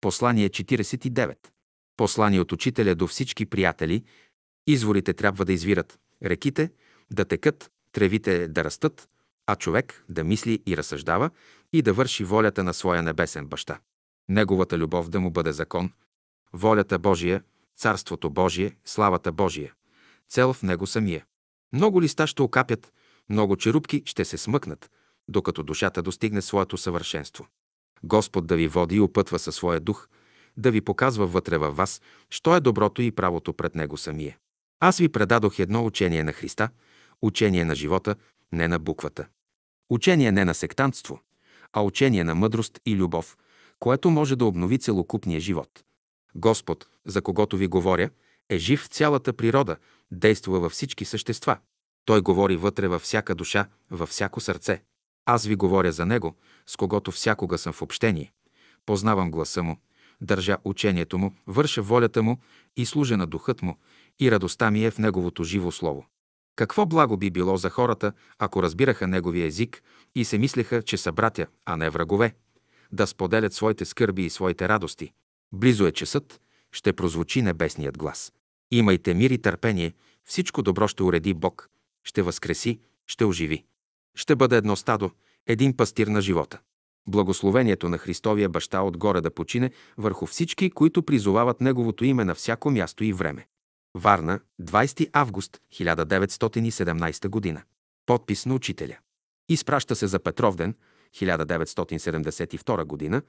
Послание 49. Послание от учителя до всички приятели. Изворите трябва да извират, реките да текат, тревите да растат, а човек да мисли и разсъждава и да върши волята на своя небесен баща. Неговата любов да му бъде закон, волята Божия, Царството Божие, славата Божия, цел в него самия. Много листа ще окапят, много черупки ще се смъкнат, докато душата достигне своето съвършенство. Господ да ви води и опътва със своя дух, да ви показва вътре във вас, що е доброто и правото пред Него самие. Аз ви предадох едно учение на Христа, учение на живота, не на буквата. Учение не на сектантство, а учение на мъдрост и любов, което може да обнови целокупния живот. Господ, за когото ви говоря, е жив в цялата природа, действа във всички същества. Той говори вътре във всяка душа, във всяко сърце. Аз ви говоря за Него, с когото всякога съм в общение. Познавам гласа Му, държа учението Му, върша волята Му и служа на духът Му, и радостта ми е в Неговото живо Слово. Какво благо би било за хората, ако разбираха Неговия език и се мислеха, че са братя, а не врагове, да споделят своите скърби и своите радости. Близо е часът, ще прозвучи небесният глас. Имайте мир и търпение, всичко добро ще уреди Бог, ще възкреси, ще оживи. Ще бъде едно стадо, един пастир на живота. Благословението на Христовия баща отгоре да почине върху всички, които призовават Неговото име на всяко място и време. Варна, 20 август 1917 година. Подпис на учителя. Изпраща се за Петровден, 1972 година,